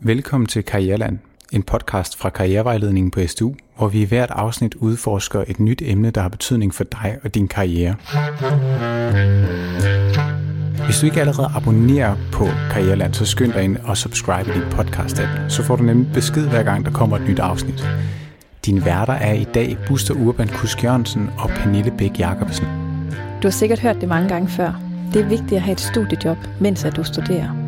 Velkommen til Karriereland, en podcast fra Karrierevejledningen på SDU, hvor vi i hvert afsnit udforsker et nyt emne, der har betydning for dig og din karriere. Hvis du ikke allerede abonnerer på Karriereland, så skynd dig ind og subscribe i din podcast app, så får du nemlig besked hver gang, der kommer et nyt afsnit. Din værter er i dag Buster Urban Kusk Jørgensen og Pernille Bæk Jacobsen. Du har sikkert hørt det mange gange før. Det er vigtigt at have et studiejob, mens at du studerer.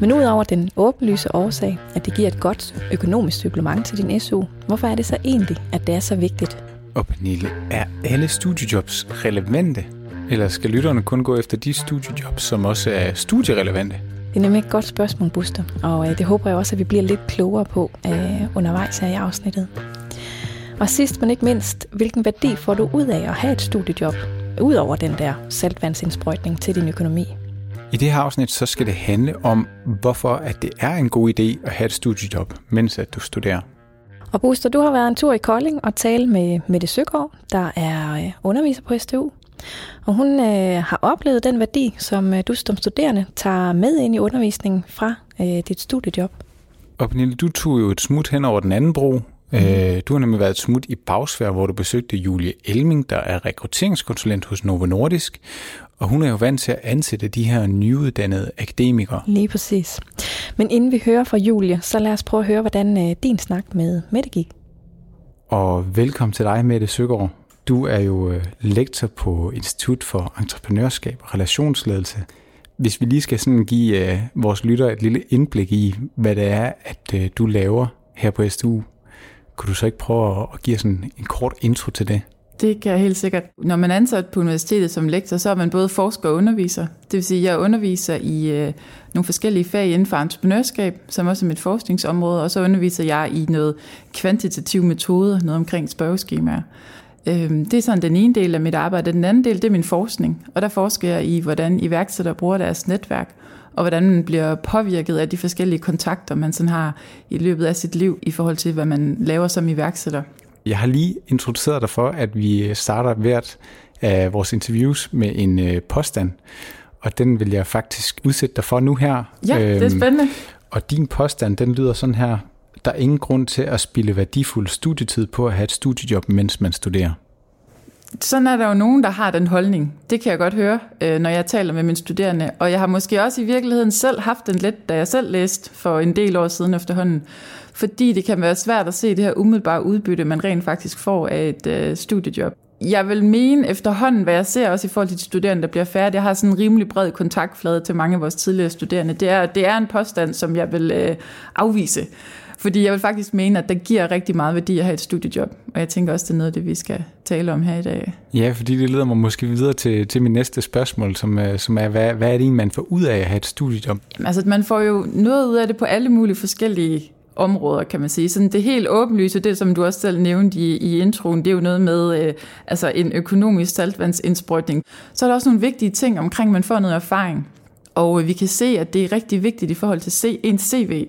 Men udover den åbenlyse årsag, at det giver et godt økonomisk supplement til din SU, hvorfor er det så egentlig, at det er så vigtigt? Og Pernille, er alle studiejobs relevante? Eller skal lytterne kun gå efter de studiejobs, som også er studierelevante? Det er nemlig et godt spørgsmål, Buster, og øh, det håber jeg også, at vi bliver lidt klogere på øh, undervejs her i afsnittet. Og sidst men ikke mindst, hvilken værdi får du ud af at have et studiejob, udover den der saltvandsindsprøjtning til din økonomi? I det her afsnit så skal det handle om, hvorfor at det er en god idé at have et studiejob, mens at du studerer. Og Buster, du har været en tur i Kolding og talt med Mette Søgaard, der er øh, underviser på STU. Og hun øh, har oplevet den værdi, som øh, du som studerende tager med ind i undervisningen fra øh, dit studiejob. Og Pernille, du tog jo et smut hen over den anden bro. Mm. Øh, du har nemlig været et smut i Bagsvær, hvor du besøgte Julie Elming, der er rekrutteringskonsulent hos Novo Nordisk. Og hun er jo vant til at ansætte de her nyuddannede akademikere. Lige præcis. Men inden vi hører fra Julie, så lad os prøve at høre, hvordan øh, din snak med Mette gik. Og velkommen til dig, Mette Søgaard. Du er jo øh, lektor på Institut for Entreprenørskab og Relationsledelse. Hvis vi lige skal sådan give uh, vores lytter et lille indblik i, hvad det er, at du laver her på STU, kunne du så ikke prøve at give sådan en kort intro til det? Det kan jeg helt sikkert. Når man er ansat på universitetet som lektor, så er man både forsker og underviser. Det vil sige, at jeg underviser i øh, nogle forskellige fag inden for entreprenørskab, som også er mit forskningsområde, og så underviser jeg i noget kvantitativ metode, noget omkring spørgeskemaer. Øh, det er sådan den ene del af mit arbejde. Den anden del, det er min forskning, og der forsker jeg i, hvordan iværksættere bruger deres netværk, og hvordan man bliver påvirket af de forskellige kontakter, man sådan har i løbet af sit liv, i forhold til, hvad man laver som iværksætter. Jeg har lige introduceret dig for, at vi starter hvert af vores interviews med en øh, påstand, og den vil jeg faktisk udsætte dig for nu her. Ja, øhm, det er øhm, spændende. Og din påstand, den lyder sådan her. Der er ingen grund til at spille værdifuld studietid på at have et studiejob, mens man studerer. Sådan er der jo nogen, der har den holdning. Det kan jeg godt høre, øh, når jeg taler med mine studerende. Og jeg har måske også i virkeligheden selv haft den lidt, da jeg selv læste for en del år siden efterhånden fordi det kan være svært at se det her umiddelbare udbytte, man rent faktisk får af et øh, studiejob. Jeg vil mene efterhånden, hvad jeg ser også i forhold til de studerende, der bliver færdige, jeg har sådan en rimelig bred kontaktflade til mange af vores tidligere studerende. Det er, det er en påstand, som jeg vil øh, afvise. Fordi jeg vil faktisk mene, at det giver rigtig meget værdi at have et studiejob. Og jeg tænker også, det er noget af det, vi skal tale om her i dag. Ja, fordi det leder mig måske videre til, til min næste spørgsmål, som, øh, som er, hvad, hvad er det man får ud af at have et studiejob? Altså, man får jo noget ud af det på alle mulige forskellige områder, kan man sige. Sådan det helt åbenlyse, det som du også selv nævnte i, i introen, det er jo noget med øh, altså en økonomisk saltvandsindsprøjtning. Så er der også nogle vigtige ting omkring, at man får noget erfaring. Og øh, vi kan se, at det er rigtig vigtigt i forhold til C, en CV.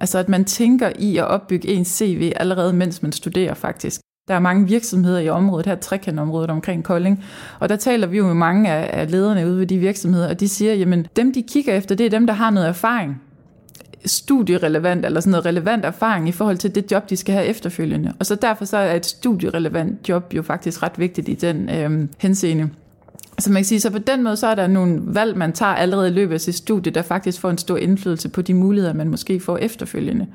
Altså at man tænker i at opbygge en CV allerede mens man studerer faktisk. Der er mange virksomheder i området, her trekantområdet omkring Kolding, og der taler vi jo med mange af lederne ude ved de virksomheder, og de siger, jamen dem de kigger efter, det er dem, der har noget erfaring studierelevant, eller sådan noget relevant erfaring i forhold til det job, de skal have efterfølgende. Og så derfor så er et studierelevant job jo faktisk ret vigtigt i den øh, henseende. Så man kan sige, så på den måde, så er der nogle valg, man tager allerede i løbet af sit studie, der faktisk får en stor indflydelse på de muligheder, man måske får efterfølgende.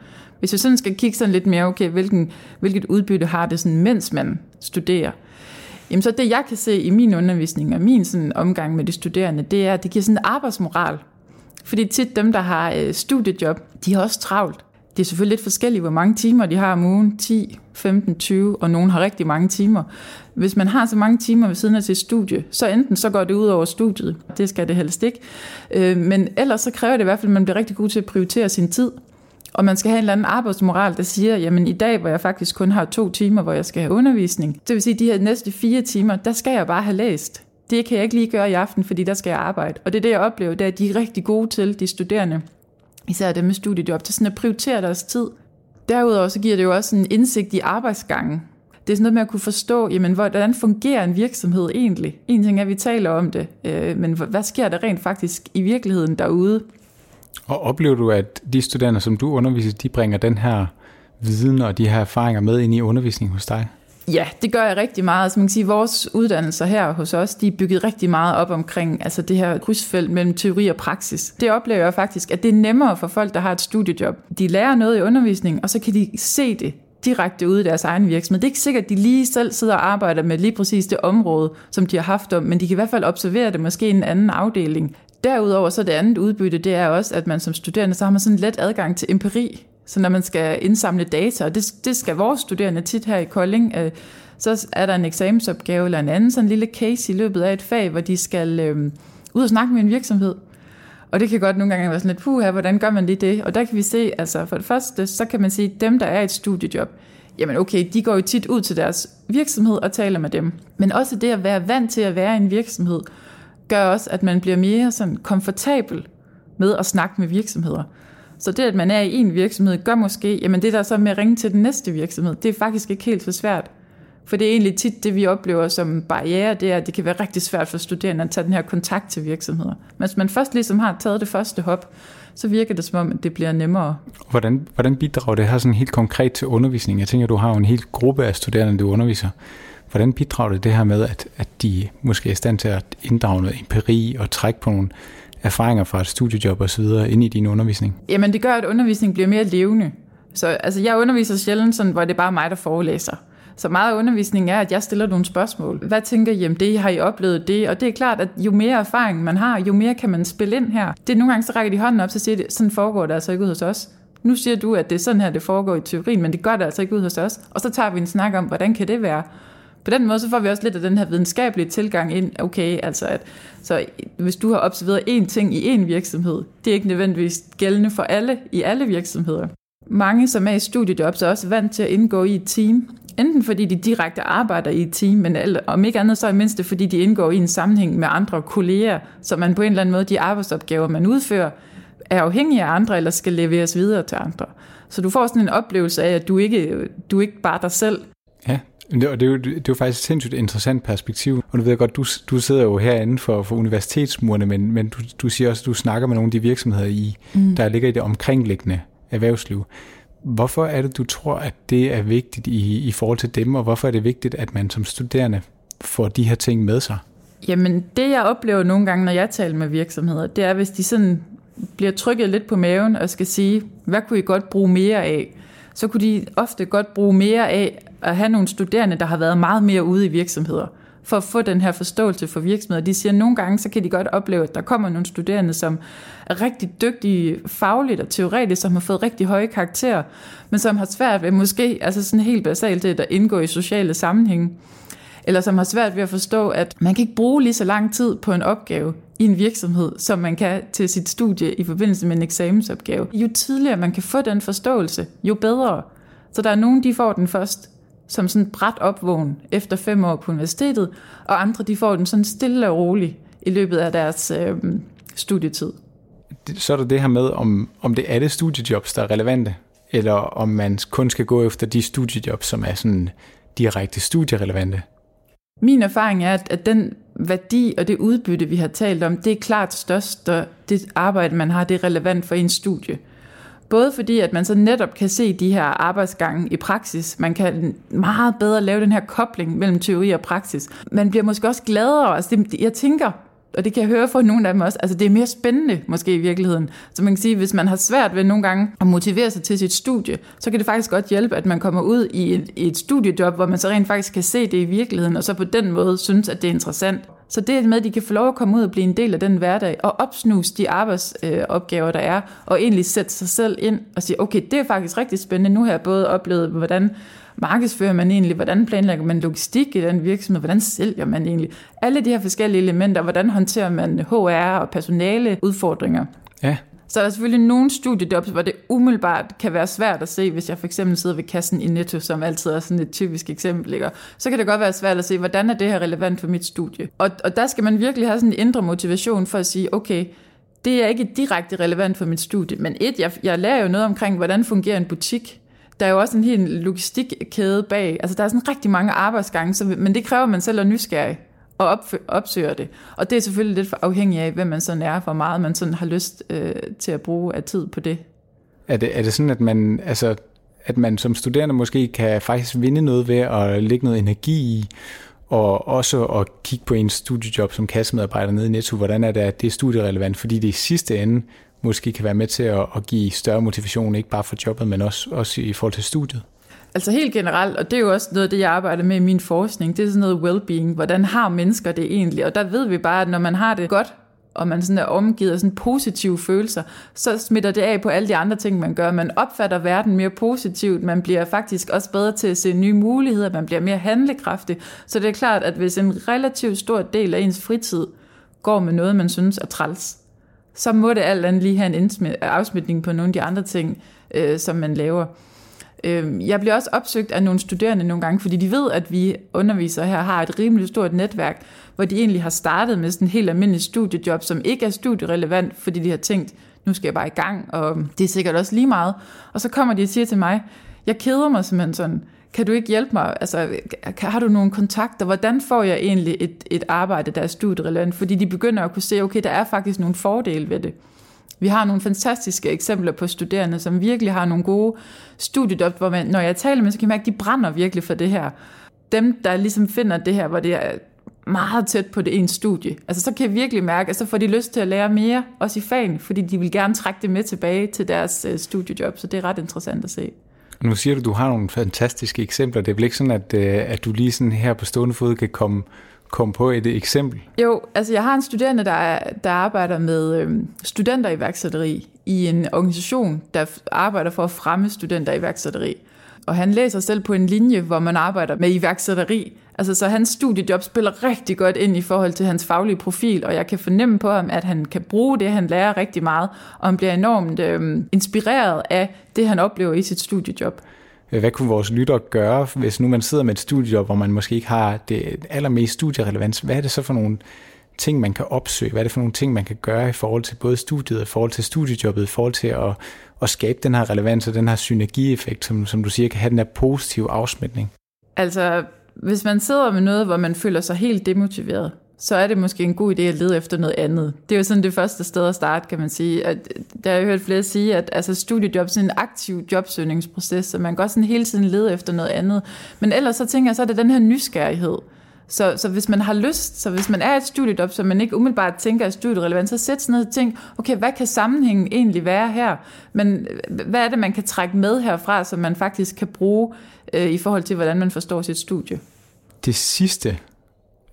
Hvis vi sådan skal kigge sådan lidt mere, okay, hvilken, hvilket udbytte har det sådan, mens man studerer, Jamen så det, jeg kan se i min undervisning og min sådan omgang med de studerende, det er, at det giver sådan en arbejdsmoral. Fordi tit dem, der har øh, studiejob, de har også travlt. Det er selvfølgelig lidt forskelligt, hvor mange timer de har om ugen. 10, 15, 20, og nogen har rigtig mange timer. Hvis man har så mange timer ved siden af sit studie, så enten så går det ud over studiet. Det skal det helst ikke. Øh, men ellers så kræver det i hvert fald, at man bliver rigtig god til at prioritere sin tid. Og man skal have en eller anden arbejdsmoral, der siger, jamen i dag, hvor jeg faktisk kun har to timer, hvor jeg skal have undervisning, det vil sige, de her næste fire timer, der skal jeg bare have læst det kan jeg ikke lige gøre i aften, fordi der skal jeg arbejde. Og det er det, jeg oplever, det er, at de er rigtig gode til, de studerende, især dem med studiejob, til sådan at prioritere deres tid. Derudover så giver det jo også en indsigt i arbejdsgangen. Det er sådan noget med at kunne forstå, jamen, hvordan fungerer en virksomhed egentlig? En ting er, at vi taler om det, øh, men hvad sker der rent faktisk i virkeligheden derude? Og oplever du, at de studerende, som du underviser, de bringer den her viden og de her erfaringer med ind i undervisningen hos dig? Ja, det gør jeg rigtig meget. Altså man kan sige, vores uddannelser her hos os, de er bygget rigtig meget op omkring altså det her krydsfelt mellem teori og praksis. Det oplever jeg faktisk, at det er nemmere for folk, der har et studiejob. De lærer noget i undervisningen, og så kan de se det direkte ude i deres egen virksomhed. Det er ikke sikkert, at de lige selv sidder og arbejder med lige præcis det område, som de har haft om, men de kan i hvert fald observere det måske i en anden afdeling. Derudover så det andet udbytte, det er også, at man som studerende, så har man sådan let adgang til empiri. Så når man skal indsamle data, og det, det skal vores studerende tit her i Kolding, øh, så er der en eksamensopgave eller en anden sådan en lille case i løbet af et fag, hvor de skal øh, ud og snakke med en virksomhed. Og det kan godt nogle gange være sådan lidt, puha, hvordan gør man lige det? Og der kan vi se, altså for det første, så kan man sige, dem, der er i et studiejob, jamen okay, de går jo tit ud til deres virksomhed og taler med dem. Men også det at være vant til at være i en virksomhed, gør også, at man bliver mere sådan komfortabel med at snakke med virksomheder. Så det, at man er i en virksomhed, gør måske, jamen det der så med at ringe til den næste virksomhed, det er faktisk ikke helt så svært. For det er egentlig tit det, vi oplever som barriere, det er, at det kan være rigtig svært for studerende at tage den her kontakt til virksomheder. Men hvis man først ligesom har taget det første hop, så virker det som om, at det bliver nemmere. Hvordan, hvordan bidrager det her sådan helt konkret til undervisning? Jeg tænker, du har jo en hel gruppe af studerende, du underviser. Hvordan bidrager det det her med, at, at de måske er i stand til at inddrage noget empiri og trække på nogle erfaringer fra et studiejob osv. ind i din undervisning? Jamen det gør, at undervisningen bliver mere levende. Så altså, jeg underviser sjældent sådan, hvor det er bare mig, der forelæser. Så meget af undervisningen er, at jeg stiller nogle spørgsmål. Hvad tænker I om det? Har I oplevet det? Og det er klart, at jo mere erfaring man har, jo mere kan man spille ind her. Det er nogle gange, så rækker de hånden op, så siger de, sådan foregår det altså ikke ud hos os. Nu siger du, at det er sådan her, det foregår i teorien, men det gør det altså ikke ud hos os. Og så tager vi en snak om, hvordan kan det være? På den måde så får vi også lidt af den her videnskabelige tilgang ind. Okay, altså at så hvis du har observeret én ting i én virksomhed, det er ikke nødvendigvis gældende for alle i alle virksomheder. Mange, som er i studiejobs, er også vant til at indgå i et team. Enten fordi de direkte arbejder i et team, men om ikke andet så i mindste fordi de indgår i en sammenhæng med andre kolleger, så man på en eller anden måde, de arbejdsopgaver, man udfører, er afhængig af andre, eller skal leveres videre til andre. Så du får sådan en oplevelse af, at du ikke, du er ikke bare dig selv. Det, og det, er jo, det er jo faktisk et sindssygt interessant perspektiv. Og du ved godt, du, du sidder jo herinde for, for universitetsmurene, men, men du, du siger også, at du snakker med nogle af de virksomheder, i, mm. der ligger i det omkringliggende erhvervsliv. Hvorfor er det, du tror, at det er vigtigt i, i forhold til dem, og hvorfor er det vigtigt, at man som studerende får de her ting med sig? Jamen, det jeg oplever nogle gange, når jeg taler med virksomheder, det er, hvis de sådan bliver trykket lidt på maven og skal sige, hvad kunne I godt bruge mere af? Så kunne de ofte godt bruge mere af at have nogle studerende, der har været meget mere ude i virksomheder for at få den her forståelse for virksomheder. De siger, at nogle gange så kan de godt opleve, at der kommer nogle studerende, som er rigtig dygtige fagligt og teoretisk, som har fået rigtig høje karakterer, men som har svært ved måske, altså sådan helt basalt det, at indgå i sociale sammenhænge, eller som har svært ved at forstå, at man kan ikke bruge lige så lang tid på en opgave i en virksomhed, som man kan til sit studie i forbindelse med en eksamensopgave. Jo tidligere man kan få den forståelse, jo bedre. Så der er nogen, de får den først som sådan bræt opvågen efter fem år på universitetet, og andre de får den sådan stille og roligt i løbet af deres øh, studietid. Så er der det her med, om, om det er det studiejobs, der er relevante, eller om man kun skal gå efter de studiejobs, som er sådan direkte studierelevante. Min erfaring er, at, at den værdi og det udbytte, vi har talt om, det er klart størst, og det arbejde, man har, det er relevant for en studie. Både fordi, at man så netop kan se de her arbejdsgange i praksis. Man kan meget bedre lave den her kobling mellem teori og praksis. Man bliver måske også gladere. Altså det, jeg tænker, og det kan jeg høre fra nogle af dem også, altså det er mere spændende måske i virkeligheden. Så man kan sige, hvis man har svært ved nogle gange at motivere sig til sit studie, så kan det faktisk godt hjælpe, at man kommer ud i et, i et studiejob, hvor man så rent faktisk kan se det i virkeligheden, og så på den måde synes, at det er interessant. Så det med, at de kan få lov at komme ud og blive en del af den hverdag, og opsnuse de arbejdsopgaver, der er, og egentlig sætte sig selv ind og sige, okay, det er faktisk rigtig spændende. Nu har jeg både oplevet, hvordan markedsfører man egentlig, hvordan planlægger man logistik i den virksomhed, hvordan sælger man egentlig. Alle de her forskellige elementer, hvordan håndterer man HR og personale udfordringer. Ja. Så der selvfølgelig nogle studiejobs, hvor det umiddelbart kan være svært at se, hvis jeg for eksempel sidder ved kassen i Netto, som altid er sådan et typisk eksempel, ikke? så kan det godt være svært at se, hvordan er det her relevant for mit studie. Og, og der skal man virkelig have sådan en indre motivation for at sige, okay, det er ikke direkte relevant for mit studie, men et, jeg, jeg lærer jo noget omkring, hvordan fungerer en butik, der er jo også en helt logistikkæde bag. Altså, der er sådan rigtig mange arbejdsgange, så, men det kræver, at man selv er nysgerrig og opsøger det. Og det er selvfølgelig lidt afhængigt af, hvem man sådan er, hvor meget man sådan har lyst øh, til at bruge af tid på det. Er det, er det sådan, at man, altså, at man som studerende måske kan faktisk vinde noget ved at lægge noget energi i, og også at kigge på en studiejob som kassemedarbejder nede i Netto, hvordan er det, at det er studierelevant, fordi det i sidste ende måske kan være med til at, at give større motivation, ikke bare for jobbet, men også, også i forhold til studiet? Altså helt generelt, og det er jo også noget af det, jeg arbejder med i min forskning, det er sådan noget well-being. Hvordan har mennesker det egentlig? Og der ved vi bare, at når man har det godt, og man sådan er omgivet af sådan positive følelser, så smitter det af på alle de andre ting, man gør. Man opfatter verden mere positivt, man bliver faktisk også bedre til at se nye muligheder, man bliver mere handlekraftig. Så det er klart, at hvis en relativt stor del af ens fritid går med noget, man synes er træls, så må det alt andet lige have en afsmitning på nogle af de andre ting, øh, som man laver. Øh, jeg bliver også opsøgt af nogle studerende nogle gange, fordi de ved, at vi undervisere her har et rimelig stort netværk, hvor de egentlig har startet med sådan en helt almindelig studiejob, som ikke er studierelevant, fordi de har tænkt, nu skal jeg bare i gang, og det er sikkert også lige meget. Og så kommer de og siger til mig, jeg keder mig simpelthen sådan, kan du ikke hjælpe mig? Altså, har du nogle kontakter? Hvordan får jeg egentlig et, et arbejde, der er studierelevant? Fordi de begynder at kunne se, okay, der er faktisk nogle fordele ved det. Vi har nogle fantastiske eksempler på studerende, som virkelig har nogle gode studiejob, hvor man, når jeg taler med, så kan jeg mærke, at de brænder virkelig for det her. Dem, der ligesom finder det her, hvor det er meget tæt på det ene studie. Altså så kan jeg virkelig mærke, at så får de lyst til at lære mere, også i fagen, fordi de vil gerne trække det med tilbage til deres øh, studiejob, så det er ret interessant at se. Nu siger du, at du har nogle fantastiske eksempler. Det er vel ikke sådan, at, øh, at du lige sådan her på stående fod kan komme komme på et eksempel? Jo, altså jeg har en studerende, der, er, der arbejder med øhm, studenteriværksætteri i en organisation, der arbejder for at fremme studenteriværksætteri. Og han læser selv på en linje, hvor man arbejder med iværksætteri. Altså, så hans studiejob spiller rigtig godt ind i forhold til hans faglige profil, og jeg kan fornemme på ham, at han kan bruge det, han lærer rigtig meget, og han bliver enormt øhm, inspireret af det, han oplever i sit studiejob. Øh, hvad kunne vores lytter gøre, hvis nu man sidder med et studiejob, hvor man måske ikke har det allermest studierelevans? Hvad er det så for nogle ting, man kan opsøge? Hvad er det for nogle ting, man kan gøre i forhold til både studiet, i forhold til studiejobbet, i forhold til at, at skabe den her relevans og den her synergieffekt, som, som du siger, kan have den her positive afsmitning? Altså, hvis man sidder med noget, hvor man føler sig helt demotiveret, så er det måske en god idé at lede efter noget andet. Det er jo sådan det første sted at starte, kan man sige. At, der har jeg hørt flere sige, at altså, studiejob er en aktiv jobsøgningsproces, så man kan også sådan hele tiden lede efter noget andet. Men ellers så tænker jeg, så er det den her nysgerrighed. Så, så hvis man har lyst, så hvis man er et studiejob, som man ikke umiddelbart tænker er studierelevant, så sæt sådan noget og tænk, okay, hvad kan sammenhængen egentlig være her? Men hvad er det, man kan trække med herfra, som man faktisk kan bruge øh, i forhold til, hvordan man forstår sit studie? Det sidste,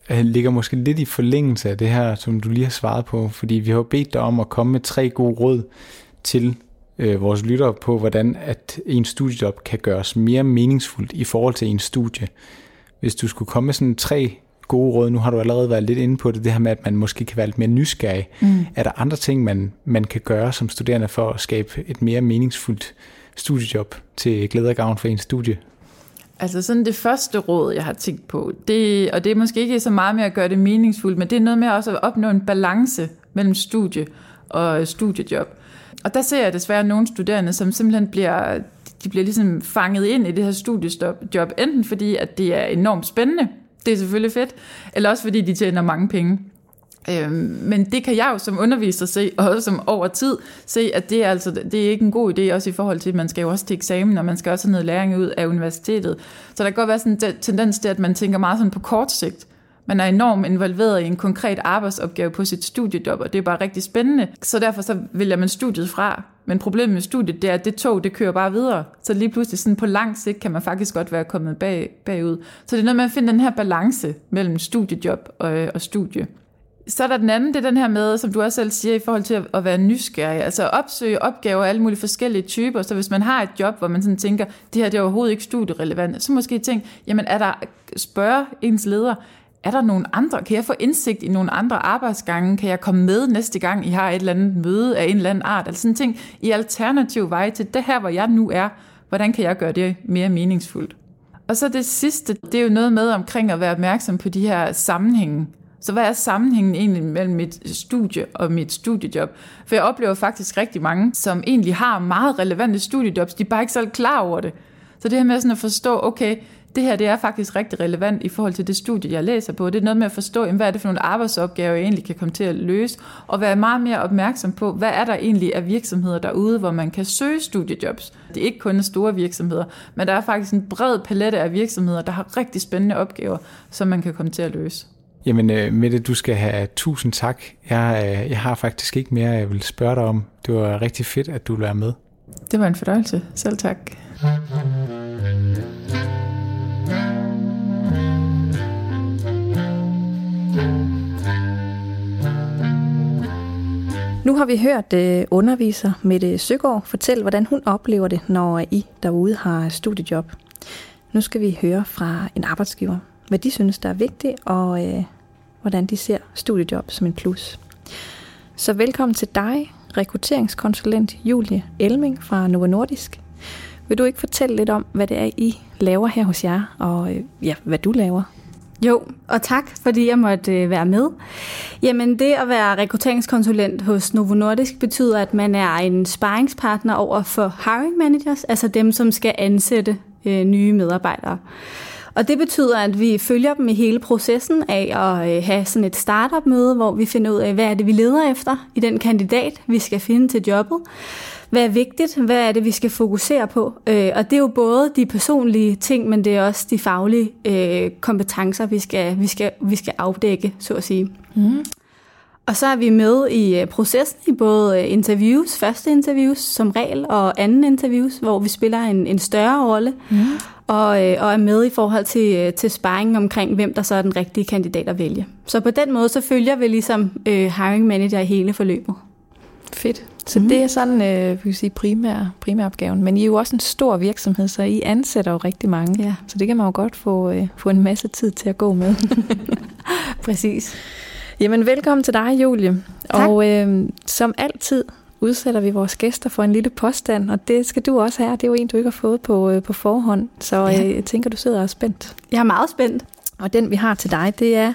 ligger måske lidt i forlængelse af det her, som du lige har svaret på, fordi vi har bedt dig om at komme med tre gode råd til øh, vores lyttere på, hvordan at en studiejob kan gøres mere meningsfuldt i forhold til en studie. Hvis du skulle komme med sådan tre gode råd, nu har du allerede været lidt inde på det, det her med, at man måske kan være lidt mere nysgerrig. Mm. Er der andre ting, man, man kan gøre som studerende for at skabe et mere meningsfuldt studiejob til glæde og gavn for en studie? Altså sådan det første råd, jeg har tænkt på, det, og det er måske ikke så meget med at gøre det meningsfuldt, men det er noget med også at opnå en balance mellem studie og studiejob. Og der ser jeg desværre nogle studerende, som simpelthen bliver, de bliver ligesom fanget ind i det her studiejob, enten fordi, at det er enormt spændende, det er selvfølgelig fedt, eller også fordi de tjener mange penge. Øh, men det kan jeg jo som underviser se, og også som over tid se, at det er, altså, det er ikke en god idé, også i forhold til, at man skal jo også til eksamen, og man skal også have noget læring ud af universitetet. Så der kan godt være sådan en tendens til, at man tænker meget sådan på kort sigt. Man er enormt involveret i en konkret arbejdsopgave på sit studiejob, og det er bare rigtig spændende. Så derfor så vælger man studiet fra. Men problemet med studiet, det er, at det tog, det kører bare videre. Så lige pludselig sådan på lang sigt kan man faktisk godt være kommet bag, bagud. Så det er noget med at finde den her balance mellem studiejob og, øh, og studie. Så er der den anden, det er den her med, som du også selv siger, i forhold til at være nysgerrig. Altså opsøge opgaver af alle mulige forskellige typer. Så hvis man har et job, hvor man sådan tænker, det her det er overhovedet ikke studierelevant, så måske tænke, jamen er der, spørge ens leder, er der nogle andre, kan jeg få indsigt i nogle andre arbejdsgange? Kan jeg komme med næste gang, I har et eller andet møde af en eller anden art? Altså sådan ting i alternativ vej til det her, hvor jeg nu er. Hvordan kan jeg gøre det mere meningsfuldt? Og så det sidste, det er jo noget med omkring at være opmærksom på de her sammenhænge. Så hvad er sammenhængen egentlig mellem mit studie og mit studiejob? For jeg oplever faktisk rigtig mange, som egentlig har meget relevante studiejobs, de er bare ikke selv klar over det. Så det her med sådan at forstå, okay, det her det er faktisk rigtig relevant i forhold til det studie, jeg læser på. Det er noget med at forstå, jamen, hvad er det for nogle arbejdsopgaver, jeg egentlig kan komme til at løse, og være meget mere opmærksom på, hvad er der egentlig af virksomheder derude, hvor man kan søge studiejobs. Det er ikke kun store virksomheder, men der er faktisk en bred palette af virksomheder, der har rigtig spændende opgaver, som man kan komme til at løse. Jamen uh, Mette, du skal have tusind tak. Jeg, uh, jeg har faktisk ikke mere, jeg vil spørge dig om. Det var rigtig fedt, at du ville være med. Det var en fornøjelse. Selv tak. Nu har vi hørt uh, underviser Mette Søgaard fortælle, hvordan hun oplever det, når I derude har studiejob. Nu skal vi høre fra en arbejdsgiver, hvad de synes, der er vigtigt, og øh, hvordan de ser studiejob som en plus. Så velkommen til dig, rekrutteringskonsulent Julie Elming fra Novo Nordisk. Vil du ikke fortælle lidt om, hvad det er, I laver her hos jer, og øh, ja, hvad du laver? Jo, og tak, fordi jeg måtte øh, være med. Jamen, det at være rekrutteringskonsulent hos Novo Nordisk betyder, at man er en sparringspartner over for hiring managers, altså dem, som skal ansætte øh, nye medarbejdere. Og det betyder, at vi følger dem i hele processen af at øh, have sådan et startup-møde, hvor vi finder ud af, hvad er det, vi leder efter i den kandidat, vi skal finde til jobbet. Hvad er vigtigt? Hvad er det, vi skal fokusere på? Øh, og det er jo både de personlige ting, men det er også de faglige øh, kompetencer, vi skal, vi, skal, vi skal afdække, så at sige. Mm. Og så er vi med i processen i både interviews, første interviews som regel, og anden interviews, hvor vi spiller en, en større rolle. Mm og, øh, og er med i forhold til, øh, til sparring omkring, hvem der så er den rigtige kandidat at vælge. Så på den måde, så følger vi ligesom øh, hiring manager i hele forløbet. Fedt. Så mm. det er sådan, øh, vi sige, primær, primæropgaven. Men I er jo også en stor virksomhed, så I ansætter jo rigtig mange. Ja. Så det kan man jo godt få, øh, få en masse tid til at gå med. Præcis. Jamen, velkommen til dig, Julie. Tak. Og øh, som altid, udsætter vi vores gæster for en lille påstand, og det skal du også have. Det er jo en, du ikke har fået på, øh, på forhånd, så ja. øh, jeg tænker, du sidder og spændt. Jeg er meget spændt. Og den, vi har til dig, det er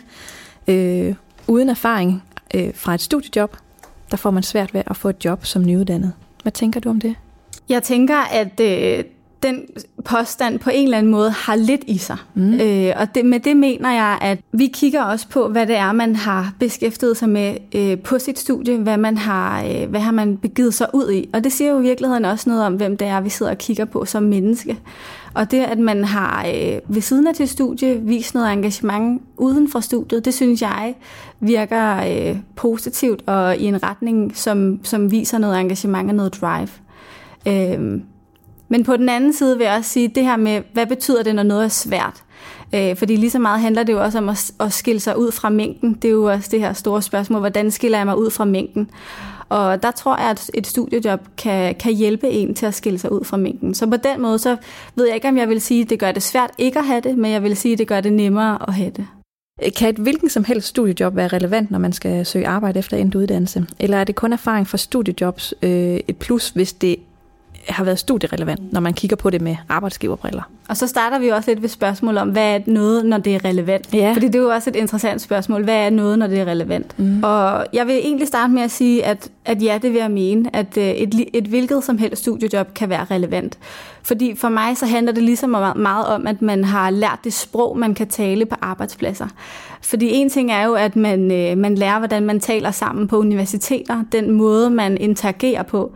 øh, uden erfaring øh, fra et studiejob, der får man svært ved at få et job som nyuddannet. Hvad tænker du om det? Jeg tænker, at øh, den påstand på en eller anden måde har lidt i sig. Mm. Øh, og det, med det mener jeg, at vi kigger også på, hvad det er, man har beskæftiget sig med øh, på sit studie, hvad man har, øh, hvad har man begivet sig ud i. Og det siger jo i virkeligheden også noget om, hvem det er, vi sidder og kigger på som menneske. Og det, at man har øh, ved siden af til studie vist noget engagement uden for studiet, det synes jeg virker øh, positivt og i en retning, som, som viser noget engagement og noget drive. Øh, men på den anden side vil jeg også sige, det her med, hvad betyder det, når noget er svært? Øh, fordi lige så meget handler det jo også om at, at skille sig ud fra mængden. Det er jo også det her store spørgsmål, hvordan skiller jeg mig ud fra mængden? Og der tror jeg, at et studiejob kan, kan hjælpe en til at skille sig ud fra mængden. Så på den måde, så ved jeg ikke, om jeg vil sige, at det gør det svært ikke at have det, men jeg vil sige, at det gør det nemmere at have det. Øh, kan et hvilken som helst studiejob være relevant, når man skal søge arbejde efter endt uddannelse? Eller er det kun erfaring fra studiejobs øh, et plus, hvis det har været studierelevant, når man kigger på det med arbejdsgiverbriller. Og så starter vi også lidt ved spørgsmål om, hvad er noget, når det er relevant? Ja. Fordi det er jo også et interessant spørgsmål. Hvad er noget, når det er relevant? Mm. Og jeg vil egentlig starte med at sige, at, at ja, det vil jeg mene, at øh, et, et hvilket som helst studiejob kan være relevant. Fordi for mig så handler det ligesom meget om, at man har lært det sprog, man kan tale på arbejdspladser. Fordi en ting er jo, at man, øh, man lærer, hvordan man taler sammen på universiteter, den måde, man interagerer på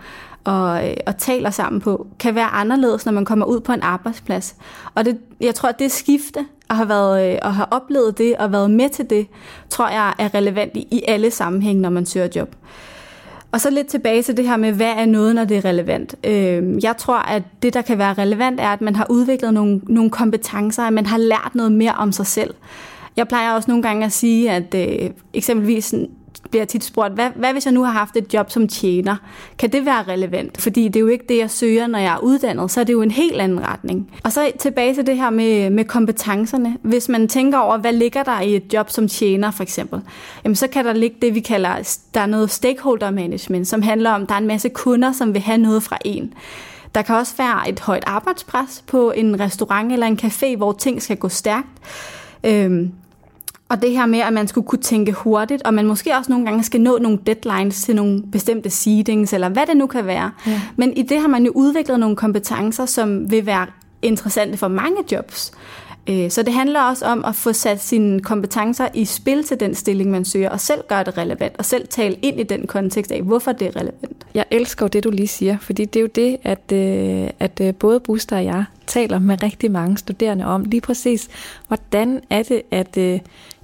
og, øh, og taler sammen på, kan være anderledes, når man kommer ud på en arbejdsplads. Og det, jeg tror, at det skifte, at have, været, og at have oplevet det og været med til det, tror jeg er relevant i, i alle sammenhænge, når man søger job. Og så lidt tilbage til det her med, hvad er noget, når det er relevant. Øh, jeg tror, at det, der kan være relevant, er, at man har udviklet nogle, nogle kompetencer, at man har lært noget mere om sig selv. Jeg plejer også nogle gange at sige, at øh, eksempelvis bliver tit spurgt, hvad, hvad hvis jeg nu har haft et job som tjener? Kan det være relevant? Fordi det er jo ikke det, jeg søger, når jeg er uddannet, så er det jo en helt anden retning. Og så tilbage til det her med, med kompetencerne. Hvis man tænker over, hvad ligger der i et job som tjener for eksempel, jamen så kan der ligge det, vi kalder, der er noget stakeholder management, som handler om, at der er en masse kunder, som vil have noget fra en. Der kan også være et højt arbejdspres på en restaurant eller en café, hvor ting skal gå stærkt. Øhm, og det her med, at man skulle kunne tænke hurtigt, og man måske også nogle gange skal nå nogle deadlines til nogle bestemte seedings, eller hvad det nu kan være. Ja. Men i det har man jo udviklet nogle kompetencer, som vil være interessante for mange jobs. Øh, så det handler også om at få sat sine kompetencer i spil til den stilling, man søger, og selv gøre det relevant, og selv tale ind i den kontekst af, hvorfor det er relevant. Jeg elsker jo det, du lige siger, fordi det er jo det, at, øh, at øh, både Buster og jeg taler med rigtig mange studerende om, lige præcis, hvordan er det, at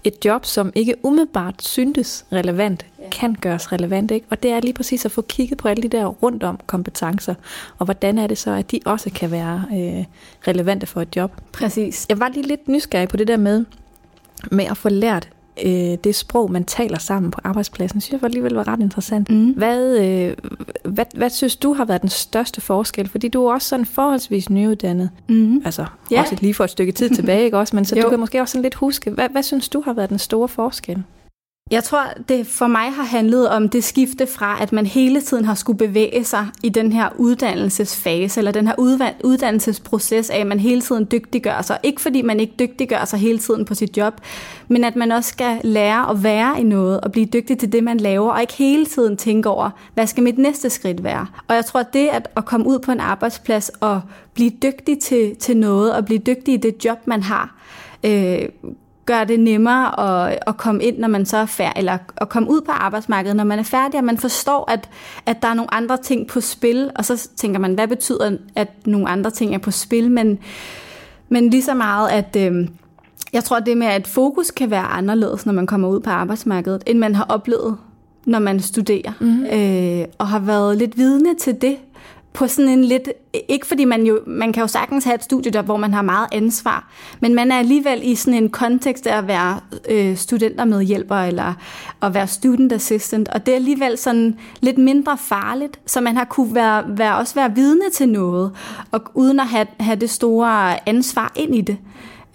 et job, som ikke umiddelbart syntes relevant, ja. kan gøres relevant. Ikke? Og det er lige præcis at få kigget på alle de der rundt om kompetencer, og hvordan er det så, at de også kan være øh, relevante for et job. Præcis. Jeg var lige lidt nysgerrig på det der med, med at få lært øh, det sprog, man taler sammen på arbejdspladsen, synes jeg alligevel var ret interessant. Mm. Hvad, øh, hvad, hvad synes du har været den største forskel? Fordi du er også sådan forholdsvis nyuddannet. Mm. Altså ja. også lige for et stykke tid tilbage, ikke også? Men så du kan måske også sådan lidt huske, hvad, hvad synes du har været den store forskel? Jeg tror, det for mig har handlet om det skifte fra, at man hele tiden har skulle bevæge sig i den her uddannelsesfase, eller den her uddannelsesproces af, at man hele tiden dygtiggør sig. Ikke fordi man ikke dygtiggør sig hele tiden på sit job, men at man også skal lære at være i noget, og blive dygtig til det, man laver, og ikke hele tiden tænke over, hvad skal mit næste skridt være. Og jeg tror, at det at, at komme ud på en arbejdsplads og blive dygtig til, til noget, og blive dygtig i det job, man har, øh, gør det nemmere at, at komme ind, når man så er færdig, eller at komme ud på arbejdsmarkedet, når man er færdig, og man forstår, at, at der er nogle andre ting på spil, og så tænker man, hvad betyder, at nogle andre ting er på spil, men, men lige så meget, at øh, jeg tror, det med, at fokus kan være anderledes, når man kommer ud på arbejdsmarkedet, end man har oplevet, når man studerer, mm-hmm. øh, og har været lidt vidne til det, på sådan en lidt, ikke fordi man jo, man kan jo sagtens have et studiejob, hvor man har meget ansvar, men man er alligevel i sådan en kontekst af at være øh, studentermedhjælper eller at være student assistant, og det er alligevel sådan lidt mindre farligt, så man har kunne være, være, også være vidne til noget, og uden at have, have det store ansvar ind i det.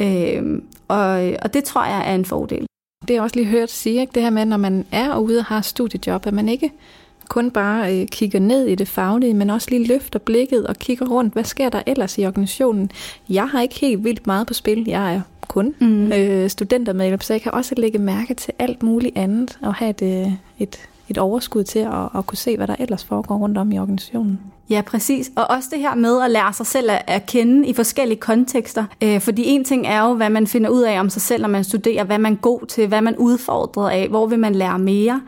Øh, og, og det tror jeg er en fordel. Det er også lige hørt sige, ikke? det her med, når man er ude og har studiejob, at man ikke kun bare øh, kigger ned i det faglige, men også lige løfter blikket og kigger rundt. Hvad sker der ellers i organisationen? Jeg har ikke helt vildt meget på spil. Jeg er kun mm. øh, studentermedlem, så jeg kan også lægge mærke til alt muligt andet og have et, øh, et, et overskud til at, at kunne se, hvad der ellers foregår rundt om i organisationen. Ja, præcis. Og også det her med at lære sig selv at kende i forskellige kontekster. Øh, fordi en ting er jo, hvad man finder ud af om sig selv, når man studerer, hvad man er god til, hvad man er udfordret af, hvor vil man lære mere.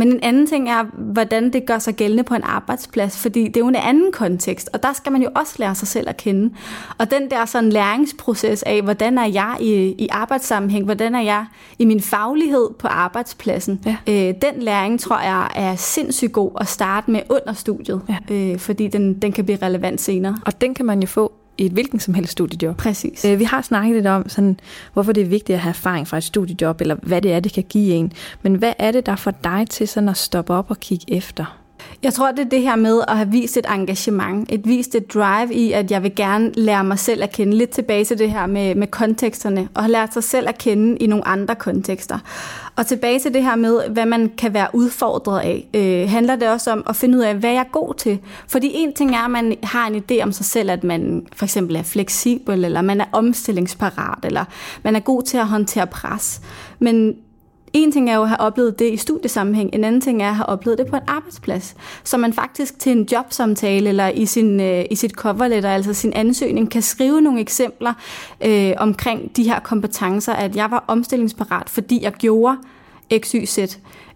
Men en anden ting er, hvordan det gør sig gældende på en arbejdsplads, fordi det er jo en anden kontekst, og der skal man jo også lære sig selv at kende. Og den der sådan læringsproces af, hvordan er jeg i, i arbejdssammenhæng, hvordan er jeg i min faglighed på arbejdspladsen, ja. øh, den læring tror jeg er sindssygt god at starte med under studiet, ja. øh, fordi den, den kan blive relevant senere. Og den kan man jo få i et hvilken som helst studiejob. Præcis. Øh, vi har snakket lidt om, sådan, hvorfor det er vigtigt at have erfaring fra et studiejob, eller hvad det er, det kan give en. Men hvad er det, der får dig til sådan at stoppe op og kigge efter? Jeg tror, det er det her med at have vist et engagement, et vist et drive i, at jeg vil gerne lære mig selv at kende lidt tilbage til det her med, med konteksterne, og have lært sig selv at kende i nogle andre kontekster. Og tilbage til det her med, hvad man kan være udfordret af, øh, handler det også om at finde ud af, hvad jeg er god til. Fordi en ting er, at man har en idé om sig selv, at man for eksempel er fleksibel, eller man er omstillingsparat, eller man er god til at håndtere pres. Men en ting er jo at have oplevet det i studiesammenhæng, en anden ting er at have oplevet det på en arbejdsplads. Så man faktisk til en jobsamtale eller i sin, øh, i sit coverletter, altså sin ansøgning, kan skrive nogle eksempler øh, omkring de her kompetencer, at jeg var omstillingsparat, fordi jeg gjorde X, Y, Z.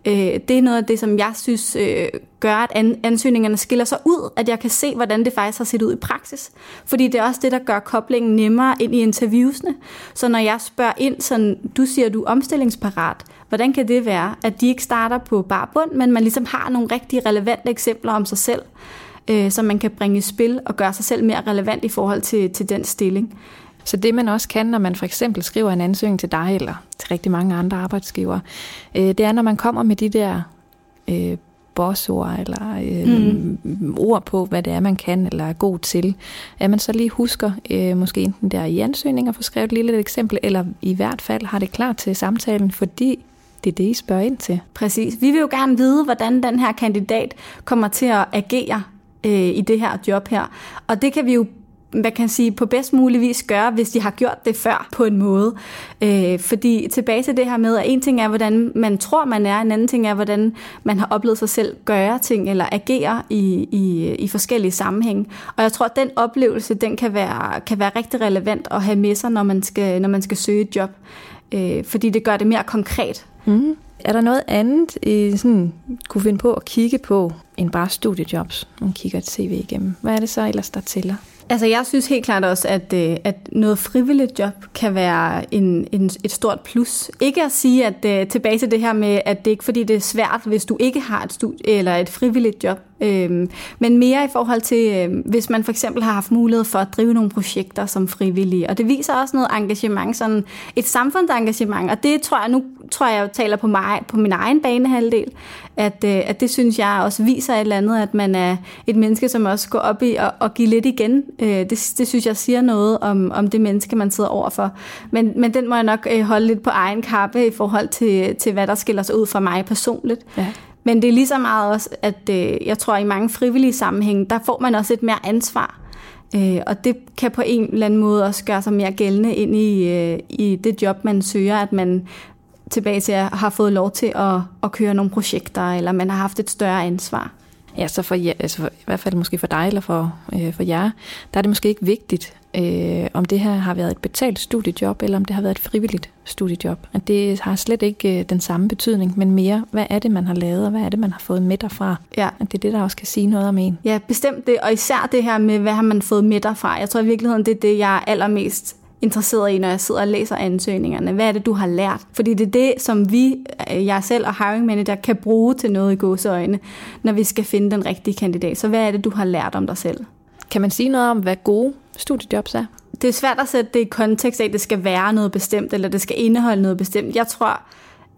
Øh, det er noget af det, som jeg synes øh, gør, at ansøgningerne skiller sig ud, at jeg kan se, hvordan det faktisk har set ud i praksis. Fordi det er også det, der gør koblingen nemmere ind i interviewsene. Så når jeg spørger ind, sådan, du siger, du er omstillingsparat, hvordan kan det være, at de ikke starter på bare bund, men man ligesom har nogle rigtig relevante eksempler om sig selv, øh, som man kan bringe i spil og gøre sig selv mere relevant i forhold til, til den stilling. Så det man også kan, når man for eksempel skriver en ansøgning til dig eller til rigtig mange andre arbejdsgivere, øh, det er, når man kommer med de der øh, bossord eller øh, mm. ord på, hvad det er, man kan eller er god til, at man så lige husker øh, måske enten der i ansøgning at få skrevet et lille eksempel, eller i hvert fald har det klar til samtalen, fordi det er det, I spørger ind til. Præcis. Vi vil jo gerne vide, hvordan den her kandidat kommer til at agere øh, i det her job her. Og det kan vi jo hvad kan jeg sige, på bedst mulig vis gøre, hvis de har gjort det før på en måde. Øh, fordi tilbage til det her med, at en ting er, hvordan man tror, man er, en anden ting er, hvordan man har oplevet sig selv gøre ting eller agere i, i, i forskellige sammenhænge. Og jeg tror, at den oplevelse, den kan være, kan være rigtig relevant at have med sig, når man skal, når man skal søge et job. Øh, fordi det gør det mere konkret. Mm. Er der noget andet, I sådan, kunne finde på at kigge på, end bare studiejobs? Man kigger et CV igennem. Hvad er det så ellers, der tæller? Altså jeg synes helt klart også, at, øh, at noget frivilligt job kan være en, en, et stort plus. Ikke at sige, at øh, tilbage til det her med, at det ikke fordi det er svært, hvis du ikke har et studie eller et frivilligt job. Øhm, men mere i forhold til, øhm, hvis man for eksempel har haft mulighed for at drive nogle projekter som frivillige. Og det viser også noget engagement, sådan et samfundsengagement. Og det tror jeg, nu tror jeg, jeg taler på, mig, på min egen banehalvdel, at, øh, at det synes jeg også viser et eller andet, at man er et menneske, som også går op i at, at give lidt igen. Øh, det, det synes jeg siger noget om, om det menneske, man sidder overfor. Men, men den må jeg nok øh, holde lidt på egen kappe i forhold til, til, hvad der skiller sig ud for mig personligt. Ja. Men det er lige så meget også, at øh, jeg tror, at i mange frivillige sammenhænge, der får man også et mere ansvar. Øh, og det kan på en eller anden måde også gøre sig mere gældende ind i, øh, i det job, man søger, at man tilbage til at har fået lov til at, at køre nogle projekter, eller man har haft et større ansvar. Ja, så for, altså for, i hvert fald måske for dig eller for, øh, for jer, der er det måske ikke vigtigt, øh, om det her har været et betalt studiejob, eller om det har været et frivilligt studiejob. At det har slet ikke øh, den samme betydning, men mere, hvad er det, man har lavet, og hvad er det, man har fået med derfra. Ja. At det er det, der også kan sige noget om en. Ja, bestemt det, og især det her med, hvad har man fået med derfra. Jeg tror i virkeligheden, det er det, jeg er allermest interesseret i, når jeg sidder og læser ansøgningerne. Hvad er det, du har lært? Fordi det er det, som vi, øh, jeg selv og hiring manager, kan bruge til noget i gåseøjne, når vi skal finde den rigtige kandidat. Så hvad er det, du har lært om dig selv? Kan man sige noget om, hvad gode studiejobs er? Det er svært at sætte det i kontekst af, at det skal være noget bestemt, eller det skal indeholde noget bestemt. Jeg tror,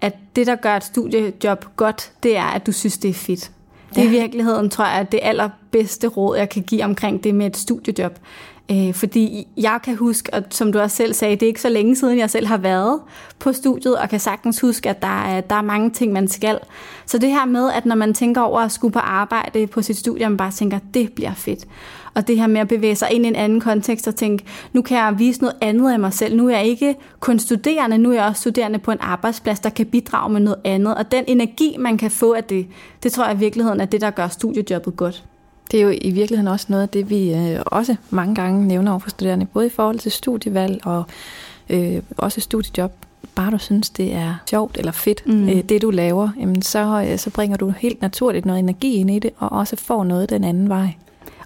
at det, der gør et studiejob godt, det er, at du synes, det er fedt. Det er i virkeligheden, tror jeg, at det allerbedste råd, jeg kan give omkring det med et studiejob. Øh, fordi jeg kan huske, og som du også selv sagde, det er ikke så længe siden, jeg selv har været på studiet, og kan sagtens huske, at der er, der er mange ting, man skal. Så det her med, at når man tænker over at skulle på arbejde på sit studie, man bare tænker, det bliver fedt. Og det her med at bevæge sig ind i en anden kontekst og tænke, nu kan jeg vise noget andet af mig selv. Nu er jeg ikke kun studerende, nu er jeg også studerende på en arbejdsplads, der kan bidrage med noget andet. Og den energi, man kan få af det, det tror jeg i virkeligheden er det, der gør studiejobbet godt. Det er jo i virkeligheden også noget af det, vi øh, også mange gange nævner over for studerende, både i forhold til studievalg og øh, også studiejob. Bare du synes, det er sjovt eller fedt, mm. øh, det du laver, jamen så, øh, så bringer du helt naturligt noget energi ind i det, og også får noget den anden vej.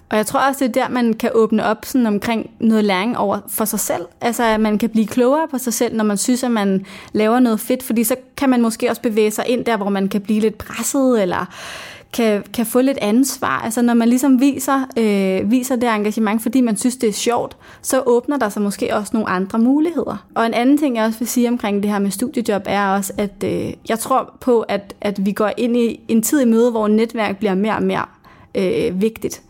Og jeg tror også, det er der, man kan åbne op sådan omkring noget læring over for sig selv. Altså, at man kan blive klogere på sig selv, når man synes, at man laver noget fedt, fordi så kan man måske også bevæge sig ind der, hvor man kan blive lidt presset, eller kan, kan få lidt ansvar. Altså når man ligesom viser, øh, viser det engagement, fordi man synes, det er sjovt, så åbner der sig måske også nogle andre muligheder. Og en anden ting, jeg også vil sige omkring det her med studiejob, er også, at øh, jeg tror på, at, at vi går ind i en tid i møde, hvor netværk bliver mere og mere øh, vigtigt.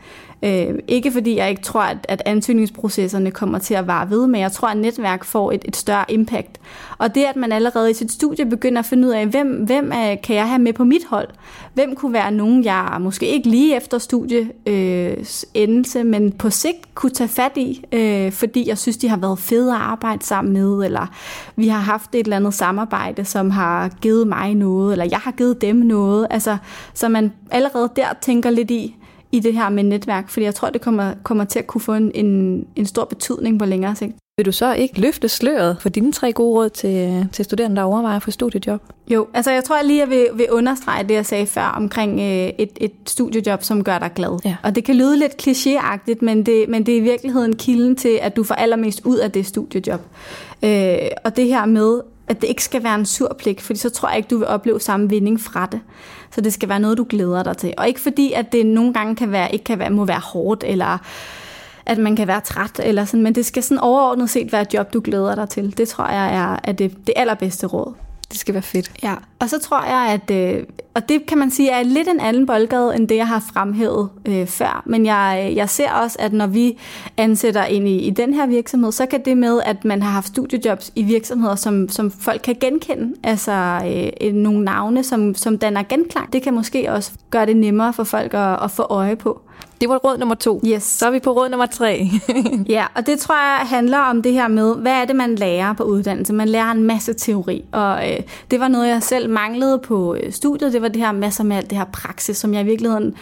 Øh, ikke fordi jeg ikke tror, at, at ansøgningsprocesserne kommer til at vare ved, men jeg tror, at netværk får et, et større impact. Og det, at man allerede i sit studie begynder at finde ud af, hvem, hvem er, kan jeg have med på mit hold? Hvem kunne være nogen, jeg måske ikke lige efter studie øh, endelse, men på sigt kunne tage fat i, øh, fordi jeg synes, de har været fede at arbejde sammen med, eller vi har haft et eller andet samarbejde, som har givet mig noget, eller jeg har givet dem noget. Altså, så man allerede der tænker lidt i, i det her med netværk, fordi jeg tror, det kommer, kommer til at kunne få en, en, en stor betydning på længere sigt. Vil du så ikke løfte sløret for dine tre gode råd til, til studerende, der overvejer for studiejob? Jo, altså jeg tror jeg lige, jeg vil, vil understrege det, jeg sagde før omkring øh, et, et studiejob, som gør dig glad. Ja. Og det kan lyde lidt klichéagtigt, men det, men det er i virkeligheden kilden til, at du får allermest ud af det studiejob. Øh, og det her med, at det ikke skal være en sur pligt, fordi så tror jeg ikke, du vil opleve samme vinding fra det. Så det skal være noget, du glæder dig til. Og ikke fordi, at det nogle gange kan være, ikke kan være, må være hårdt, eller at man kan være træt, eller sådan, men det skal sådan overordnet set være et job, du glæder dig til. Det tror jeg er, er det, det allerbedste råd. Det skal være fedt. Ja, og så tror jeg, at, øh, og det kan man sige er lidt en anden boldgade, end det jeg har fremhævet øh, før, men jeg, øh, jeg ser også, at når vi ansætter ind i, i den her virksomhed, så kan det med, at man har haft studiejobs i virksomheder, som, som folk kan genkende, altså øh, nogle navne, som, som danner genklang, det kan måske også gøre det nemmere for folk at, at få øje på. Det var råd nummer to. Yes. Så er vi på råd nummer tre. ja, og det tror jeg handler om det her med, hvad er det, man lærer på uddannelse? Man lærer en masse teori, og øh, det var noget, jeg selv manglede på øh, studiet. Det var det her masser med alt det her praksis, som jeg i virkeligheden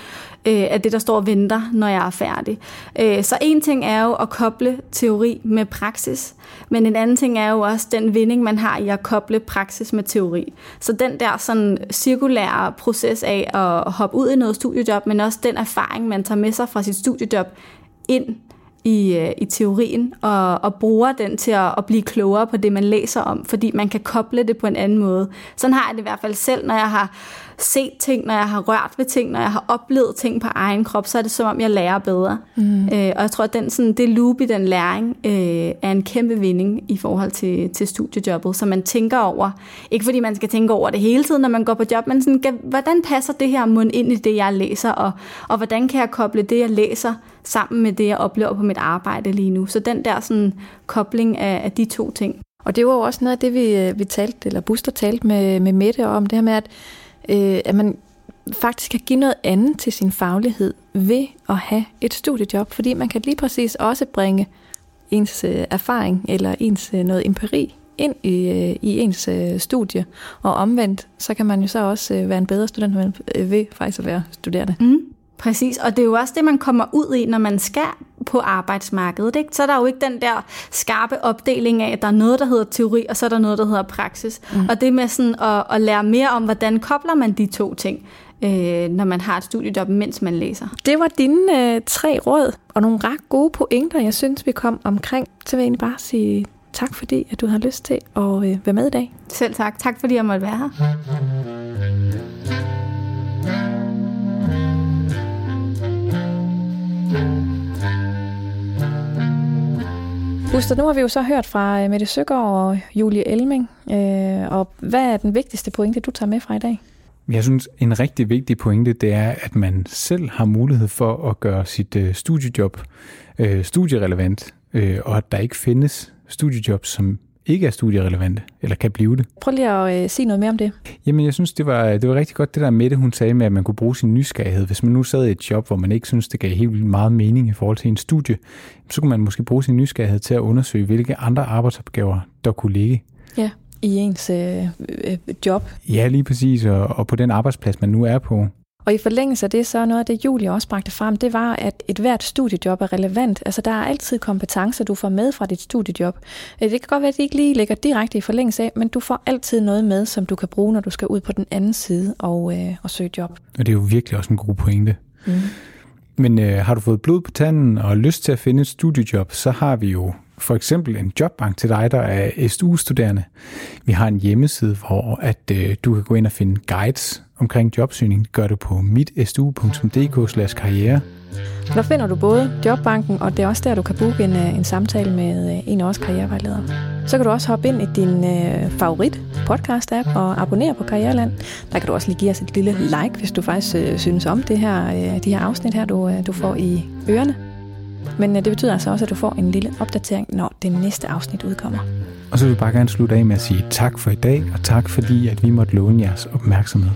øh, af det, der står og venter, når jeg er færdig. Øh, så en ting er jo at koble teori med praksis, men en anden ting er jo også den vinding, man har i at koble praksis med teori. Så den der sådan cirkulære proces af at hoppe ud i noget studiejob, men også den erfaring, man tager med sig fra sit studiejob ind i, øh, i teorien, og, og bruger den til at, at blive klogere på det, man læser om, fordi man kan koble det på en anden måde. Sådan har jeg det i hvert fald selv, når jeg har set ting, når jeg har rørt ved ting, når jeg har oplevet ting på egen krop, så er det som om, jeg lærer bedre. Mm. Øh, og jeg tror, at den, sådan, det loop i den læring øh, er en kæmpe vinding i forhold til, til studiejobbet, så man tænker over, ikke fordi man skal tænke over det hele tiden, når man går på job, men sådan, hvordan passer det her mund ind i det, jeg læser, og, og hvordan kan jeg koble det, jeg læser, sammen med det, jeg oplever på mit arbejde lige nu. Så den der sådan, kobling af, af de to ting. Og det var jo også noget af det, vi, øh, vi talte, eller Buster talte med, med Mette om, det her med, at øh, at man faktisk kan give noget andet til sin faglighed ved at have et studiejob, fordi man kan lige præcis også bringe ens øh, erfaring eller ens øh, noget empiri ind i, i ens studie, og omvendt, så kan man jo så også være en bedre student ved faktisk at være studerende. Mm. Præcis, og det er jo også det, man kommer ud i, når man skal på arbejdsmarkedet. Ikke? Så er der jo ikke den der skarpe opdeling af, at der er noget, der hedder teori, og så er der noget, der hedder praksis. Mm. Og det med sådan at, at lære mere om, hvordan kobler man de to ting, øh, når man har et studiejob, mens man læser. Det var dine øh, tre råd, og nogle ret gode pointer, jeg synes, vi kom omkring. Så vil jeg egentlig bare sige tak, fordi at du har lyst til at øh, være med i dag. Selv tak. Tak, fordi jeg måtte være her. Buster, nu har vi jo så hørt fra øh, Mette Søgaard og Julie Elming, øh, og hvad er den vigtigste pointe, du tager med fra i dag? Jeg synes, en rigtig vigtig pointe, det er, at man selv har mulighed for at gøre sit øh, studiejob øh, studierelevant, øh, og at der ikke findes studiejob, som ikke er studierelevante, eller kan blive det. Prøv lige at øh, sige noget mere om det. Jamen, jeg synes, det var, det var rigtig godt, det der med det, hun sagde med, at man kunne bruge sin nysgerrighed. Hvis man nu sad i et job, hvor man ikke synes, det gav helt meget mening i forhold til en studie, så kunne man måske bruge sin nysgerrighed til at undersøge, hvilke andre arbejdsopgaver, der kunne ligge. Ja, i ens øh, øh, job. Ja, lige præcis, og, og på den arbejdsplads, man nu er på. Og i forlængelse af det, så er noget af det, Julie også bragte frem, det var, at et hvert studiejob er relevant. Altså, der er altid kompetencer, du får med fra dit studiejob. Øh, det kan godt være, at det ikke lige ligger direkte i forlængelse af, men du får altid noget med, som du kan bruge, når du skal ud på den anden side og, øh, og søge job. Og det er jo virkelig også en god pointe. Mm. Men øh, har du fået blod på tanden og lyst til at finde et studiejob, så har vi jo for eksempel en jobbank til dig, der er SU-studerende. Vi har en hjemmeside, hvor at øh, du kan gå ind og finde guides omkring jobsøgning. Det gør du på mitstu.dk karriere. Der finder du både Jobbanken, og det er også der, du kan booke en, øh, en samtale med øh, en af os karrierevejledere. Så kan du også hoppe ind i din øh, favorit podcast-app og abonnere på Karriereland. Der kan du også lige give os et lille like, hvis du faktisk øh, synes om det her, øh, de her afsnit her, du, øh, du får i ørerne. Men øh, det betyder altså også, at du får en lille opdatering, når det næste afsnit udkommer. Og så vil jeg bare gerne slutte af med at sige tak for i dag, og tak fordi, at vi måtte låne jeres opmærksomhed.